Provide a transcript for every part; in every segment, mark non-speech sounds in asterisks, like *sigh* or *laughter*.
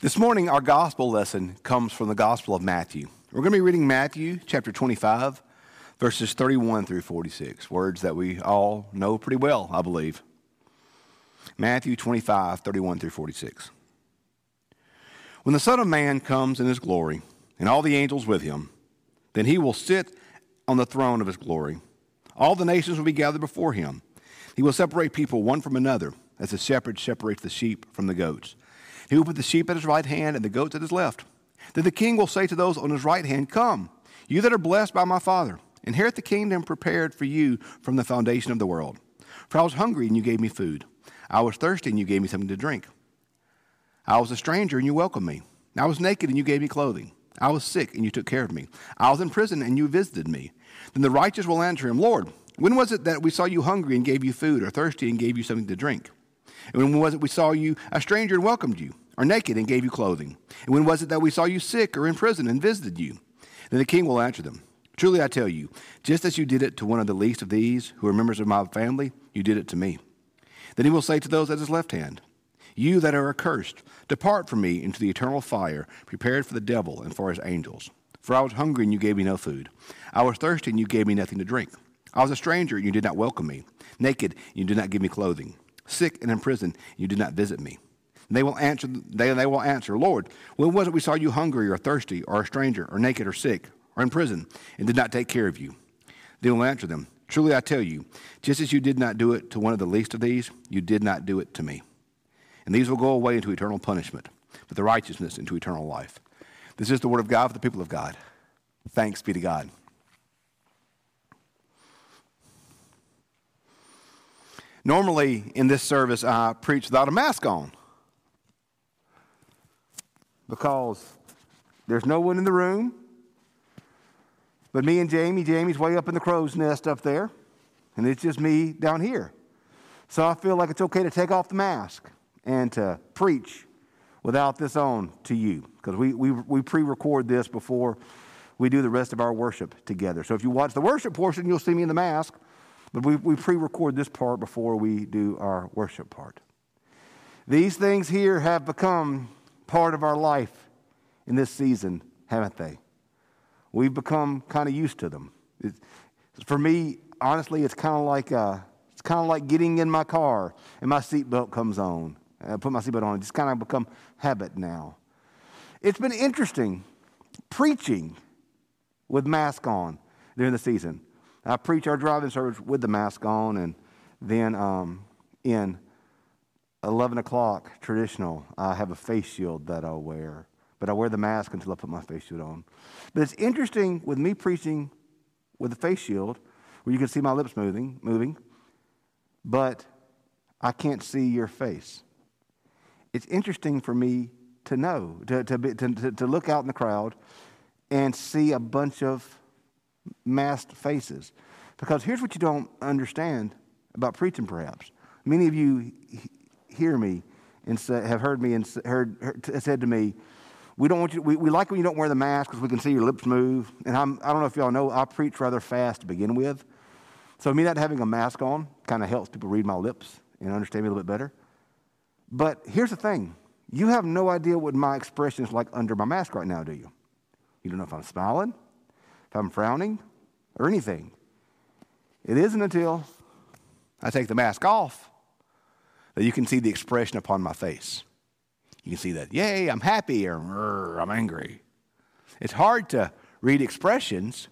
This morning, our gospel lesson comes from the Gospel of Matthew. We're going to be reading Matthew chapter 25, verses 31 through 46, words that we all know pretty well, I believe. Matthew 25, 31 through 46. When the Son of Man comes in his glory, and all the angels with him, then he will sit on the throne of his glory. All the nations will be gathered before him. He will separate people one from another, as the shepherd separates the sheep from the goats. He will put the sheep at his right hand and the goats at his left. Then the king will say to those on his right hand, Come, you that are blessed by my Father, inherit the kingdom prepared for you from the foundation of the world. For I was hungry, and you gave me food. I was thirsty, and you gave me something to drink. I was a stranger, and you welcomed me. I was naked, and you gave me clothing. I was sick, and you took care of me. I was in prison, and you visited me. Then the righteous will answer him, Lord, when was it that we saw you hungry and gave you food, or thirsty and gave you something to drink? And when was it we saw you a stranger and welcomed you, or naked and gave you clothing? And when was it that we saw you sick or in prison and visited you? Then the king will answer them, Truly I tell you, just as you did it to one of the least of these who are members of my family, you did it to me. Then he will say to those at his left hand, You that are accursed, depart from me into the eternal fire, prepared for the devil and for his angels. For I was hungry, and you gave me no food. I was thirsty, and you gave me nothing to drink. I was a stranger, and you did not welcome me. Naked, and you did not give me clothing. Sick and in prison, and you did not visit me. They will answer, they, they will answer, Lord, when was it we saw you hungry or thirsty or a stranger or naked or sick or in prison and did not take care of you? They will answer them, Truly I tell you, just as you did not do it to one of the least of these, you did not do it to me. And these will go away into eternal punishment, but the righteousness into eternal life. This is the word of God for the people of God. Thanks be to God. Normally, in this service, I preach without a mask on because there's no one in the room but me and Jamie. Jamie's way up in the crow's nest up there, and it's just me down here. So I feel like it's okay to take off the mask and to preach without this on to you because we, we, we pre record this before we do the rest of our worship together. So if you watch the worship portion, you'll see me in the mask, but we, we pre record this part before we do our worship part. These things here have become part of our life in this season, haven't they? We've become kind of used to them. For me, honestly, it's kind of like uh, it's kind of like getting in my car and my seatbelt comes on. I put my seatbelt on. It's kind of become habit now. It's been interesting preaching with mask on during the season. I preach our driving service with the mask on, and then um, in 11 o'clock traditional, I have a face shield that I'll wear, but I wear the mask until I put my face shield on. But it's interesting with me preaching with a face shield, where you can see my lips moving, moving, but I can't see your face it's interesting for me to know, to, to, be, to, to look out in the crowd and see a bunch of masked faces. Because here's what you don't understand about preaching, perhaps. Many of you hear me and say, have heard me and heard, heard, said to me, we don't want you. We, we like when you don't wear the mask because we can see your lips move. And I'm, I don't know if y'all know, I preach rather fast to begin with. So me not having a mask on kind of helps people read my lips and understand me a little bit better. But here's the thing you have no idea what my expression is like under my mask right now, do you? You don't know if I'm smiling, if I'm frowning, or anything. It isn't until I take the mask off that you can see the expression upon my face. You can see that, yay, I'm happy, or I'm angry. It's hard to read expressions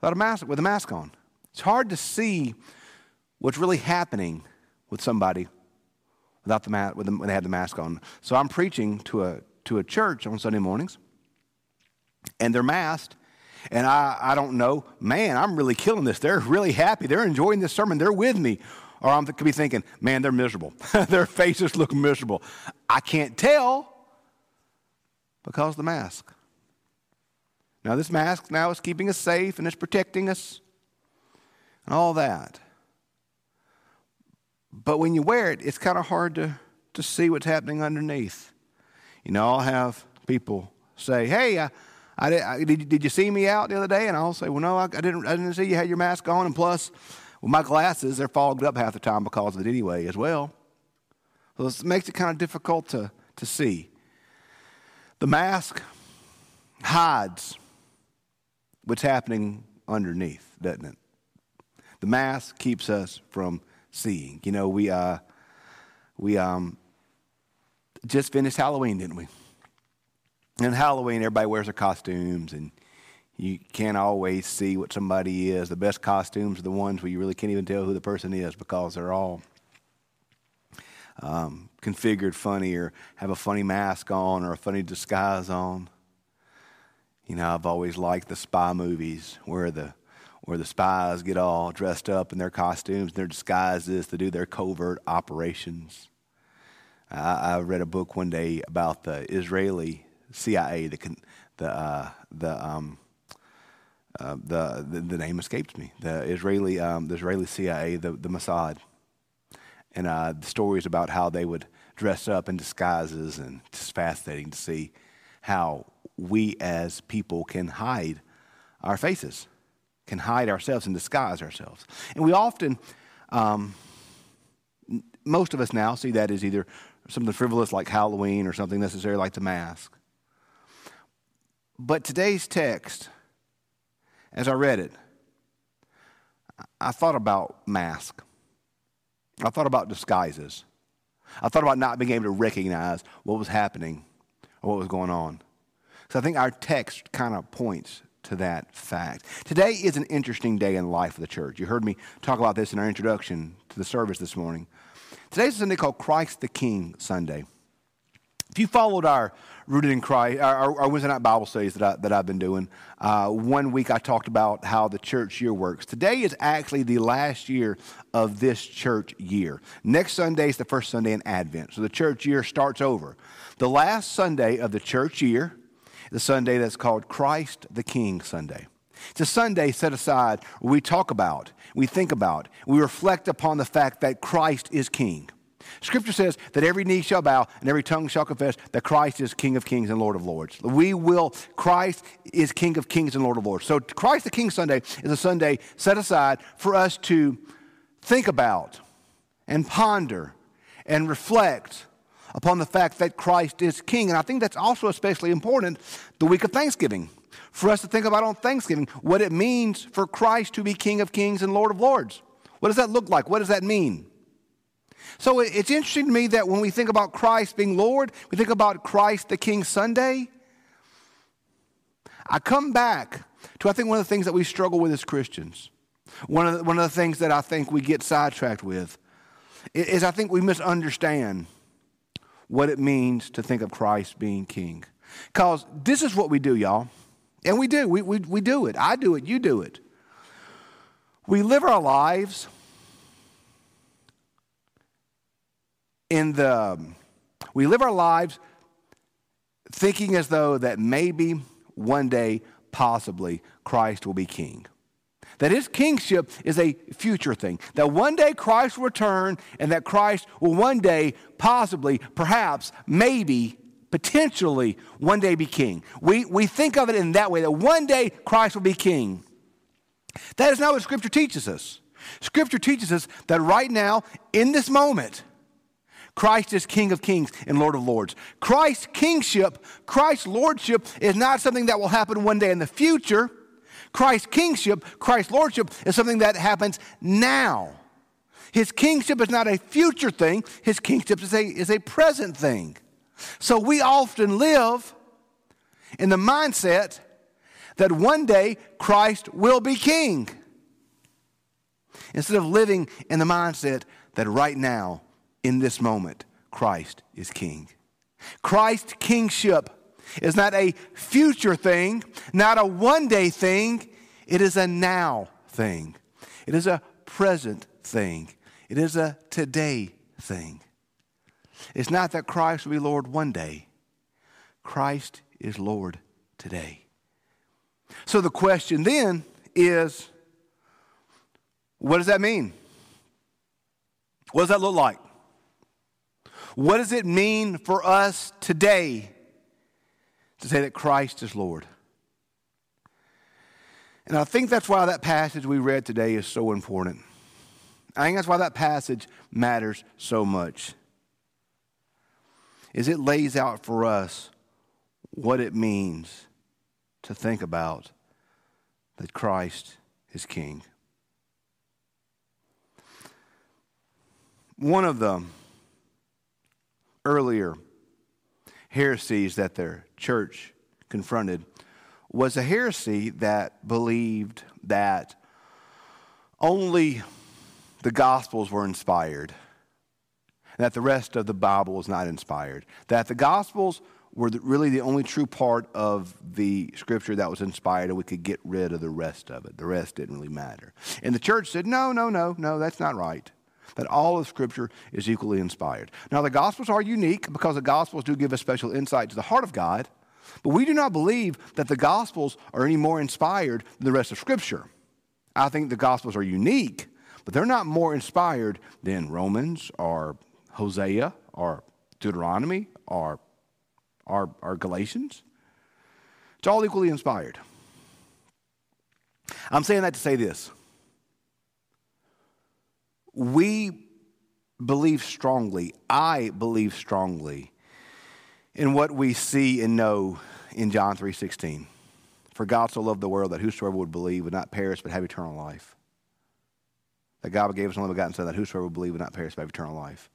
without a mask, with a mask on. It's hard to see what's really happening with somebody without the mask, when they had the mask on. So I'm preaching to a, to a church on Sunday mornings, and they're masked. And I, I don't know, man, I'm really killing this. They're really happy. They're enjoying this sermon. They're with me. Or I could be thinking, man, they're miserable. *laughs* Their faces look miserable. I can't tell because the mask. Now, this mask now is keeping us safe and it's protecting us and all that. But when you wear it, it's kind of hard to, to see what's happening underneath. You know, I'll have people say, Hey, I, I, I, did, did you see me out the other day? And I'll say, Well, no, I, I, didn't, I didn't see you had your mask on. And plus, with my glasses, they're fogged up half the time because of it anyway, as well. So it makes it kind of difficult to, to see. The mask hides what's happening underneath, doesn't it? The mask keeps us from seeing. You know, we uh, we um, just finished Halloween, didn't we? And Halloween, everybody wears their costumes, and you can't always see what somebody is. The best costumes are the ones where you really can't even tell who the person is because they're all um, configured funny or have a funny mask on or a funny disguise on. You know, I've always liked the spy movies where the where the spies get all dressed up in their costumes and their disguises to do their covert operations. I, I read a book one day about the Israeli CIA, the the uh, the, um, uh, the, the the name escapes me. The Israeli um, the Israeli CIA, the the Mossad, and uh, the stories about how they would dress up in disguises, and it's fascinating to see how we as people can hide our faces, can hide ourselves and disguise ourselves. And we often, um, most of us now see that as either something frivolous like Halloween or something necessary like the mask. But today's text, as I read it, I thought about mask. I thought about disguises. I thought about not being able to recognize what was happening or what was going on. So I think our text kind of points to that fact. Today is an interesting day in the life of the church. You heard me talk about this in our introduction to the service this morning. Today's a Sunday called Christ the King Sunday. If you followed our Rooted in Christ, our, our Wednesday night Bible studies that, I, that I've been doing, uh, one week I talked about how the church year works. Today is actually the last year of this church year. Next Sunday is the first Sunday in Advent. So the church year starts over. The last Sunday of the church year the Sunday that's called Christ the King Sunday. It's a Sunday set aside where we talk about, we think about, we reflect upon the fact that Christ is King. Scripture says that every knee shall bow and every tongue shall confess that Christ is King of kings and Lord of lords. We will, Christ is King of kings and Lord of lords. So, Christ the King Sunday is a Sunday set aside for us to think about and ponder and reflect upon the fact that Christ is king. And I think that's also especially important the week of Thanksgiving. For us to think about on Thanksgiving what it means for Christ to be King of Kings and Lord of Lords. What does that look like? What does that mean? So it's interesting to me that when we think about Christ being Lord, we think about Christ the King Sunday. I come back to, I think, one of the things that we struggle with as Christians. One of the, one of the things that I think we get sidetracked with is I think we misunderstand what it means to think of Christ being king. Because this is what we do, y'all. And we do. We, we, we do it. I do it. You do it. We live our lives in the, um, we live our lives thinking as though that maybe one day, possibly, Christ will be king that his kingship is a future thing. That one day Christ will return and that Christ will one day, possibly, perhaps, maybe, potentially, one day be king. We, we think of it in that way that one day Christ will be king. That is not what Scripture teaches us. Scripture teaches us that right now, in this moment, Christ is King of kings and Lord of lords. Christ's kingship, Christ's lordship is not something that will happen one day in the future. Christ's kingship, Christ's lordship is something that happens now. His kingship is not a future thing, his kingship is a, is a present thing. So we often live in the mindset that one day Christ will be king. Instead of living in the mindset that right now, in this moment, Christ is king. Christ's kingship is not a future thing, not a one day thing. It is a now thing. It is a present thing. It is a today thing. It's not that Christ will be Lord one day, Christ is Lord today. So the question then is what does that mean? What does that look like? What does it mean for us today to say that Christ is Lord. And I think that's why that passage we read today is so important. I think that's why that passage matters so much. Is it lays out for us what it means to think about that Christ is King. One of the earlier heresies that their church confronted was a heresy that believed that only the Gospels were inspired, that the rest of the Bible was not inspired, that the Gospels were really the only true part of the scripture that was inspired, and we could get rid of the rest of it. The rest didn't really matter. And the church said, no, no, no, no, that's not right. That all of scripture is equally inspired. Now, the Gospels are unique because the Gospels do give a special insight to the heart of God, but we do not believe that the Gospels are any more inspired than the rest of scripture. I think the Gospels are unique, but they're not more inspired than Romans or Hosea or Deuteronomy or our, our Galatians. It's all equally inspired. I'm saying that to say this. We believe strongly, I believe strongly in what we see and know in John 3:16. For God so loved the world that whosoever would believe would not perish but have eternal life. That God gave us only begotten Son that whosoever would believe would not perish but have eternal life.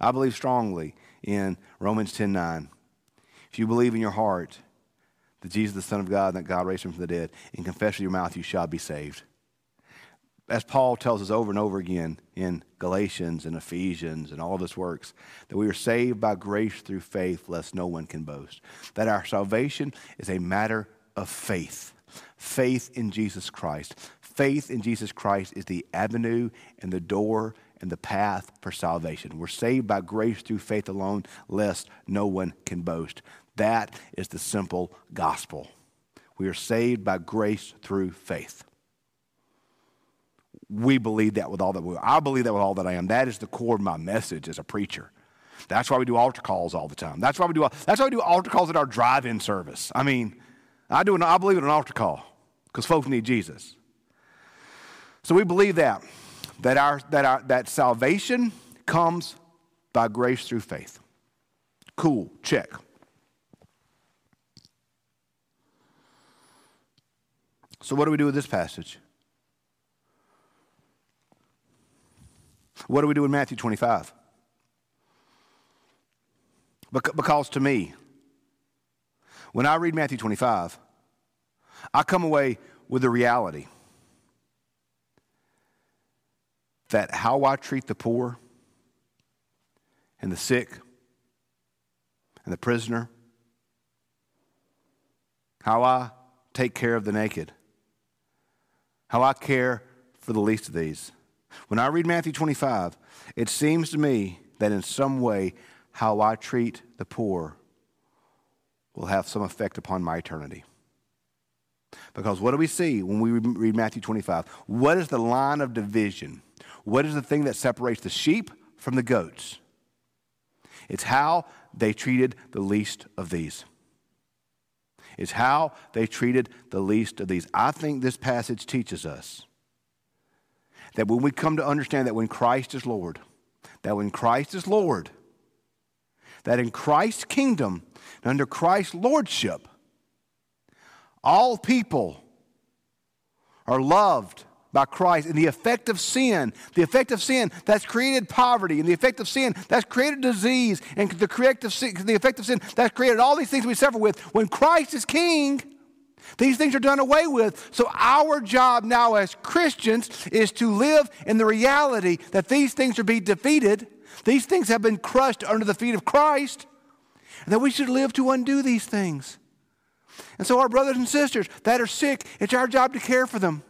I believe strongly in Romans 10:9 if you believe in your heart that Jesus is the Son of God and that God raised him from the dead, and confess with your mouth, you shall be saved. As Paul tells us over and over again in Galatians and Ephesians and all of his works, that we are saved by grace through faith, lest no one can boast. That our salvation is a matter of faith. Faith in Jesus Christ. Faith in Jesus Christ is the avenue and the door and the path for salvation. We're saved by grace through faith alone, lest no one can boast. That is the simple gospel. We are saved by grace through faith. We believe that with all that we are. I believe that with all that I am. That is the core of my message as a preacher. That's why we do altar calls all the time. That's why we do, that's why we do altar calls at our drive in service. I mean, I, do an, I believe in an altar call because folks need Jesus. So we believe that, that, our, that, our, that salvation comes by grace through faith. Cool, check. So, what do we do with this passage? What do we do in Matthew 25? Because to me, when I read Matthew 25, I come away with the reality that how I treat the poor and the sick and the prisoner, how I take care of the naked, how I care for the least of these. When I read Matthew 25, it seems to me that in some way, how I treat the poor will have some effect upon my eternity. Because what do we see when we read Matthew 25? What is the line of division? What is the thing that separates the sheep from the goats? It's how they treated the least of these It's how they treated the least of these. I think this passage teaches us that when we come to understand that when Christ is Lord, that when Christ is Lord, that in Christ's kingdom, under Christ's lordship, all people are loved by Christ and the effect of sin, the effect of sin that's created poverty, and the effect of sin that's created disease, and the, sin, the effect of sin that's created all these things we suffer with. When Christ is king, these things are done away with. So, our job now as Christians is to live in the reality that these things are being defeated, these things have been crushed under the feet of Christ, and that we should live to undo these things. And so, our brothers and sisters that are sick, it's our job to care for them.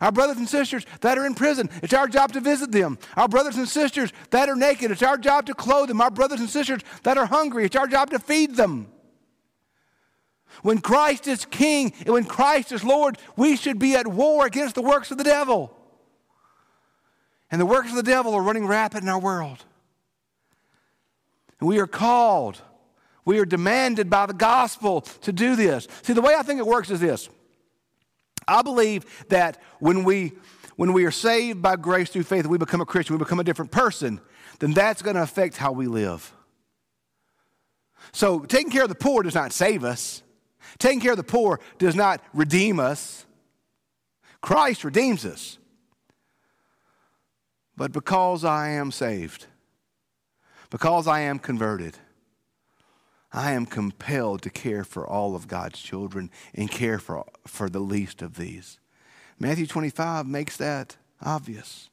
Our brothers and sisters that are in prison, it's our job to visit them. Our brothers and sisters that are naked, it's our job to clothe them. Our brothers and sisters that are hungry, it's our job to feed them. When Christ is king and when Christ is Lord, we should be at war against the works of the devil. And the works of the devil are running rapid in our world. And we are called, we are demanded by the gospel to do this. See, the way I think it works is this I believe that when we when we are saved by grace through faith, we become a Christian, we become a different person, then that's going to affect how we live. So, taking care of the poor does not save us. Taking care of the poor does not redeem us. Christ redeems us. But because I am saved, because I am converted, I am compelled to care for all of God's children and care for, for the least of these. Matthew 25 makes that obvious.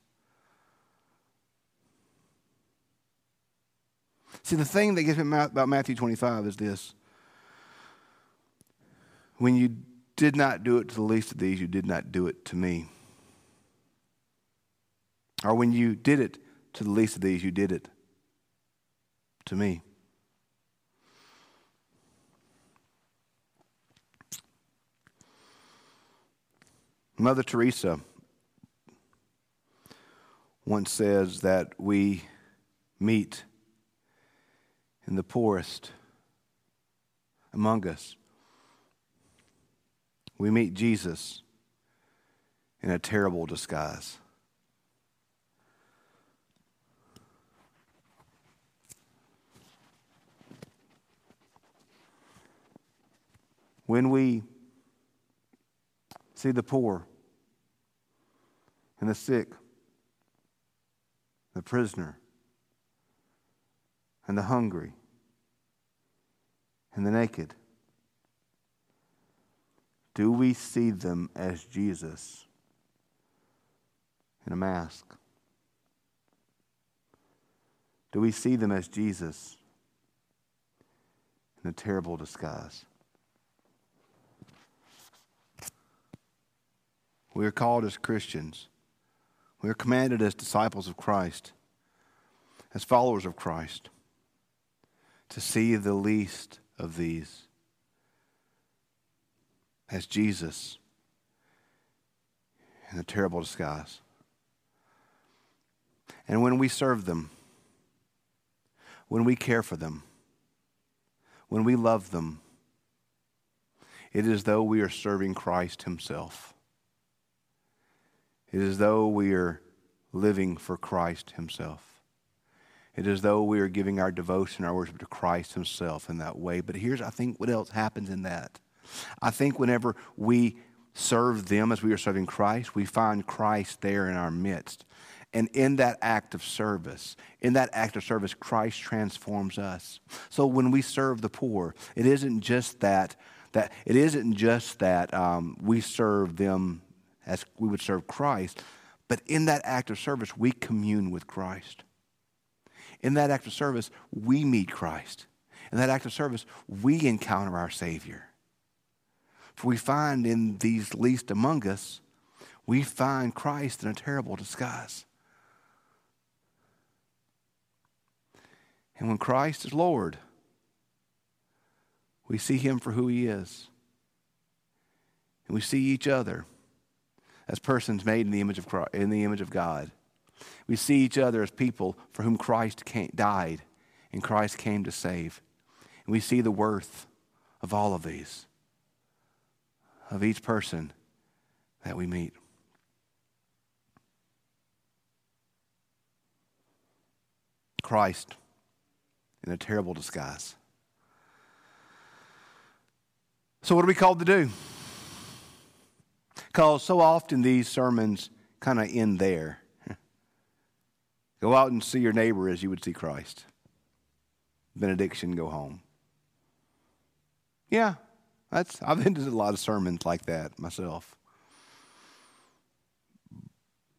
See, the thing that gets me about Matthew 25 is this. When you did not do it to the least of these, you did not do it to me. Or when you did it to the least of these, you did it to me. Mother Teresa once says that we meet in the poorest among us. We meet Jesus in a terrible disguise. When we see the poor and the sick, the prisoner and the hungry and the naked, do we see them as Jesus in a mask? Do we see them as Jesus in a terrible disguise? We are called as Christians. We are commanded as disciples of Christ, as followers of Christ, to see the least of these as Jesus in a terrible disguise. And when we serve them, when we care for them, when we love them, it is as though we are serving Christ Himself. It is as though we are living for Christ Himself. It is as though we are giving our devotion, our worship to Christ Himself in that way. But here's, I think, what else happens in that. I think whenever we serve them as we are serving Christ, we find Christ there in our midst. And in that act of service, in that act of service, Christ transforms us. So when we serve the poor, it isn't just that, that it isn't just that um, we serve them as we would serve Christ. But in that act of service, we commune with Christ. In that act of service, we meet Christ. In that act of service, we encounter our Savior. For we find in these least among us, we find Christ in a terrible disguise. And when Christ is Lord, we see him for who he is. And we see each other as persons made in the image of Christ, in the image of God. We see each other as people for whom Christ came, died and Christ came to save. And we see the worth of all of these, of each person that we meet. Christ in a terrible disguise. So, what are we called to do? Because so often these sermons kind of end there. *laughs* Go out and see your neighbor as you would see Christ. Benediction, go home. Yeah, that's I've been to a lot of sermons like that myself.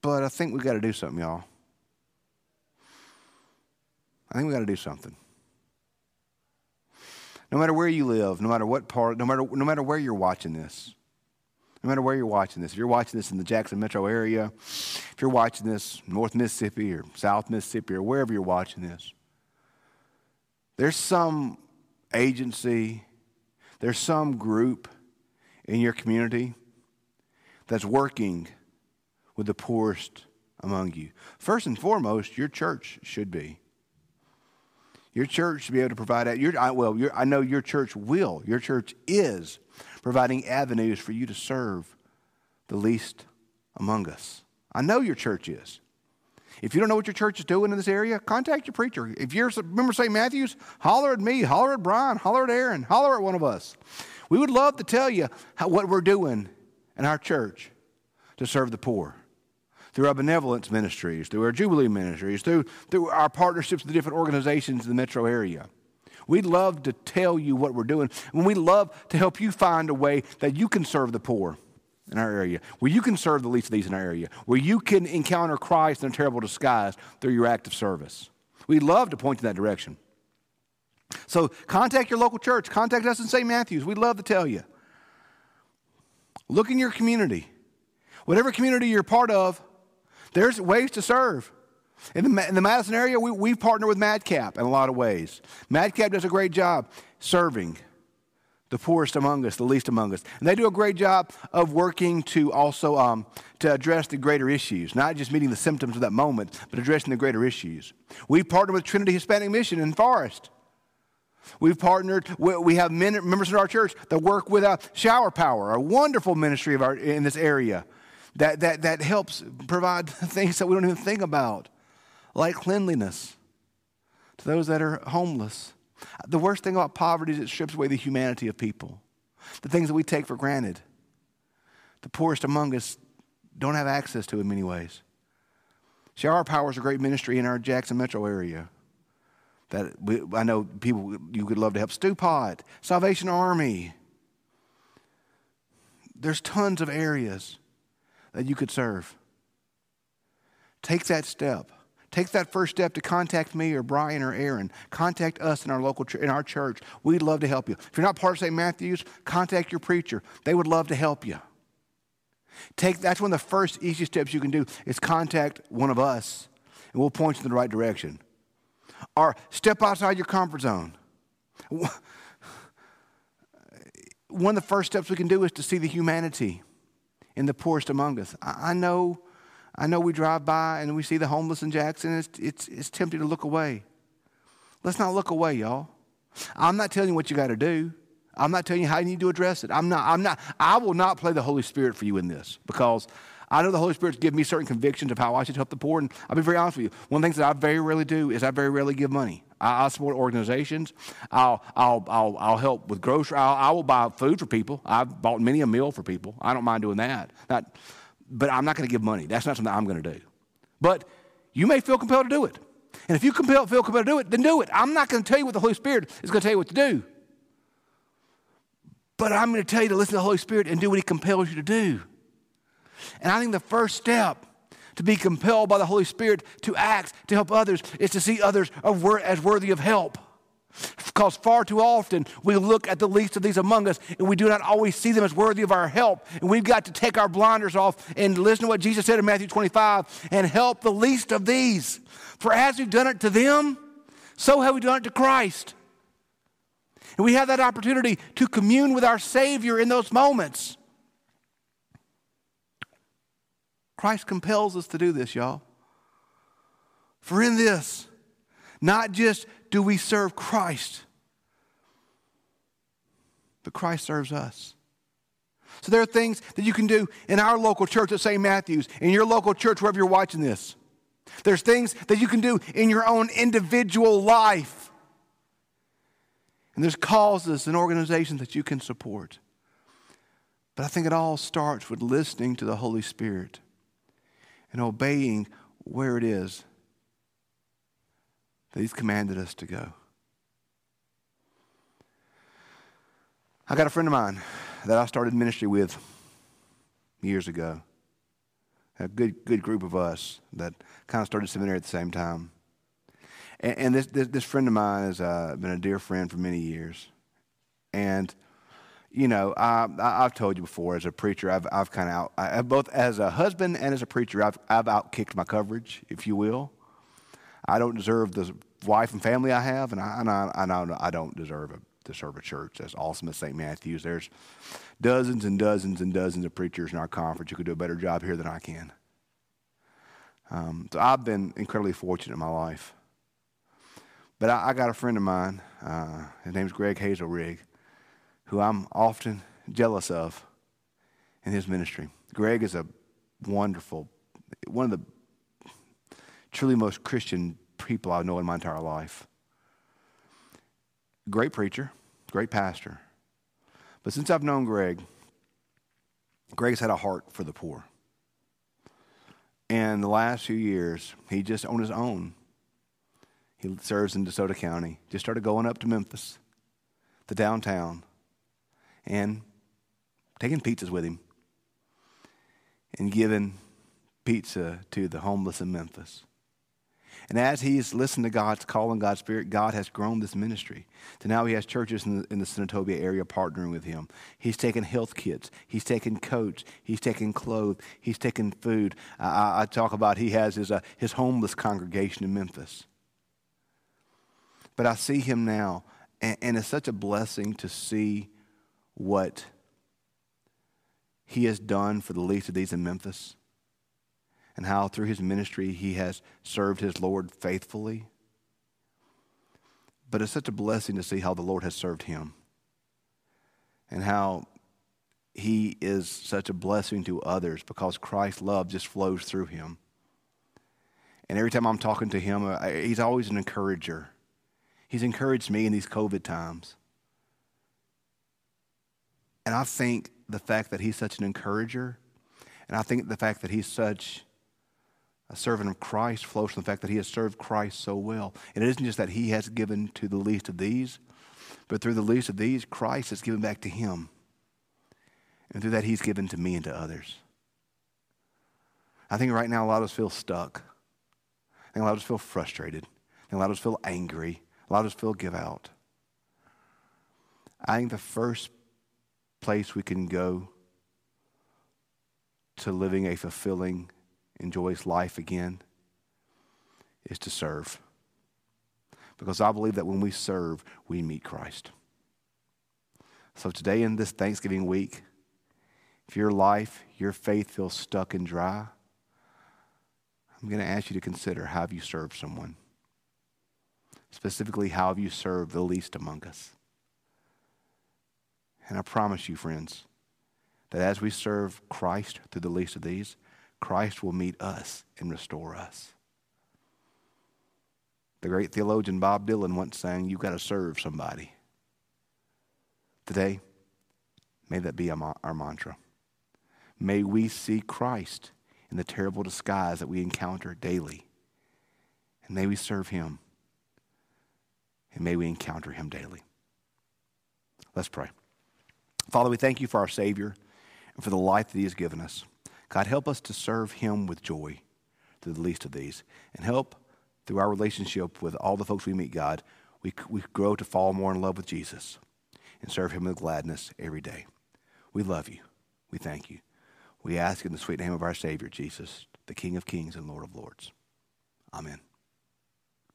But I think we've got to do something, y'all. I think we've got to do something. No matter where you live, no matter what part, no matter, no matter where you're watching this, no matter where you're watching this. If you're watching this in the Jackson metro area, if you're watching this North Mississippi or South Mississippi or wherever you're watching this, there's some agency, there's some group in your community that's working with the poorest among you. First and foremost, your church should be. Your church should be able to provide that. Your, I, well, your, I know your church will. Your church is providing avenues for you to serve the least among us. I know your church is. If you don't know what your church is doing in this area, contact your preacher. If you're a member of St. Matthew's, holler at me, holler at Brian, holler at Aaron, holler at one of us. We would love to tell you how, what we're doing in our church to serve the poor through our benevolence ministries, through our Jubilee ministries, through, through our partnerships with different organizations in the metro area. We'd love to tell you what we're doing, and we'd love to help you find a way that you can serve the poor in our area, where you can serve the least of these in our area, where you can encounter Christ in a terrible disguise through your act of service. We'd love to point in that direction. So contact your local church, contact us in St. Matthew's. We'd love to tell you. Look in your community. Whatever community you're part of, there's ways to serve. In the, in the Madison area, we, we partner with Madcap in a lot of ways. Madcap does a great job serving the poorest among us, the least among us. And they do a great job of working to also um, to address the greater issues, not just meeting the symptoms of that moment, but addressing the greater issues. We've partnered with Trinity Hispanic Mission in Forest. We've partnered, we have men, members of our church that work with a Shower Power, a wonderful ministry of our, in this area that, that, that helps provide *laughs* things that we don't even think about, like cleanliness to those that are homeless. The worst thing about poverty is it strips away the humanity of people, the things that we take for granted. The poorest among us don't have access to in many ways. Shower Power is a great ministry in our Jackson metro area that we, I know people you would love to help. Stew Pot, Salvation Army. There's tons of areas that you could serve. Take that step. Take that first step to contact me or Brian or Aaron. Contact us in our local ch- in our church. We'd love to help you. If you're not part of St. Matthew's, contact your preacher. They would love to help you. Take that's one of the first easy steps you can do is contact one of us, and we'll point you in the right direction. Or step outside your comfort zone. One of the first steps we can do is to see the humanity in the poorest among us. I, know, I know we drive by and we see the homeless in Jackson. It's, it's, it's tempting to look away. Let's not look away, y'all. I'm not telling you what you got to do. I'm not telling you how you need to address it. I'm not, I'm not, I will not play the Holy Spirit for you in this because I know the Holy Spirit's given me certain convictions of how I should help the poor. And I'll be very honest with you. One of the things that I very rarely do is I very rarely give money. I, support organizations. I'll, I'll, I'll, I'll help with grocery. I'll, I will buy food for people. I've bought many a meal for people. I don't mind doing that. Not, but I'm not going to give money. That's not something I'm going to do. But you may feel compelled to do it. And if you compel, feel compelled to do it, then do it. I'm not going to tell you what the Holy Spirit is going to tell you what to do. But I'm going to tell you to listen to the Holy Spirit and do what He compels you to do. And I think the first step to be compelled by the Holy Spirit to act to help others is to see others as worthy of help. Because far too often we look at the least of these among us and we do not always see them as worthy of our help. And we've got to take our blinders off and listen to what Jesus said in Matthew 25 and help the least of these. For as we've done it to them, so have we done it to Christ. And we have that opportunity to commune with our Savior in those moments. Christ compels us to do this, y'all. For in this, not just do we serve Christ, but Christ serves us. So there are things that you can do in our local church at St. Matthew's, in your local church, wherever you're watching this. There's things that you can do in your own individual life. And there's causes and organizations that you can support. But I think it all starts with listening to the Holy Spirit and obeying where it is that He's commanded us to go. I got a friend of mine that I started ministry with years ago. A good, good group of us that kind of started seminary at the same time. And, and this, this, this, friend of mine has uh, been a dear friend for many years. And you know, I, I, have told you before, as a preacher, I've, I've kind of out, I, both as a husband and as a preacher, I've, I've outkicked my coverage, if you will. I don't deserve the wife and family I have, and I, and I, don't, I don't deserve a, to serve a church as awesome as St. Matthew's. There's dozens and dozens and dozens of preachers in our conference who could do a better job here than I can. Um, so I've been incredibly fortunate in my life. But I, I got a friend of mine. Uh, his name's Greg Hazelrig who I'm often jealous of in his ministry. Greg is a wonderful, one of the truly most Christian people I know in my entire life. Great preacher, great pastor. But since I've known Greg, Greg's had a heart for the poor. And the last few years, he just on his own, he serves in DeSoto County, just started going up to Memphis, the downtown, and taking pizzas with him and giving pizza to the homeless in Memphis. And as he's listened to God's call and God's Spirit, God has grown this ministry. To now he has churches in the, in the Senatobia area partnering with him. He's taken health kits. He's taken coats. He's taken clothes. He's taken food. I, I talk about he has his, uh, his homeless congregation in Memphis. But I see him now, and, and it's such a blessing to see what he has done for the least of these in Memphis and how through his ministry he has served his Lord faithfully. But it's such a blessing to see how the Lord has served him and how he is such a blessing to others because Christ's love just flows through him. And every time I'm talking to him, he's always an encourager. He's encouraged me in these COVID times. And I think the fact that he's such an encourager, and I think the fact that he's such a servant of Christ flows from the fact that he has served Christ so well. And it isn't just that he has given to the least of these, but through the least of these, Christ has given back to him. And through that, he's given to me and to others. I think right now a lot of us feel stuck. I think a lot of us feel frustrated. I think a lot of us feel angry. A lot of us feel give out. I think the first place we can go to living a fulfilling and joyous life again is to serve. Because I believe that when we serve, we meet Christ. So today, in this Thanksgiving week, if your life, your faith feels stuck and dry, I'm going to ask you to consider how have you served someone? Specifically, how have you served the least among us? And I promise you, friends, that as we serve Christ through the least of these, Christ will meet us and restore us. The great theologian Bob Dylan once sang, You've got to serve somebody. Today, may that be our mantra. May we see Christ in the terrible disguise that we encounter daily. And may we serve him. And may we encounter him daily. Let's pray. Father, we thank you for our Savior and for the life that He has given us. God, help us to serve Him with joy through the least of these. And help through our relationship with all the folks we meet, God, we, we grow to fall more in love with Jesus and serve Him with gladness every day. We love you. We thank you. We ask in the sweet name of our Savior, Jesus, the King of kings and Lord of lords. Amen.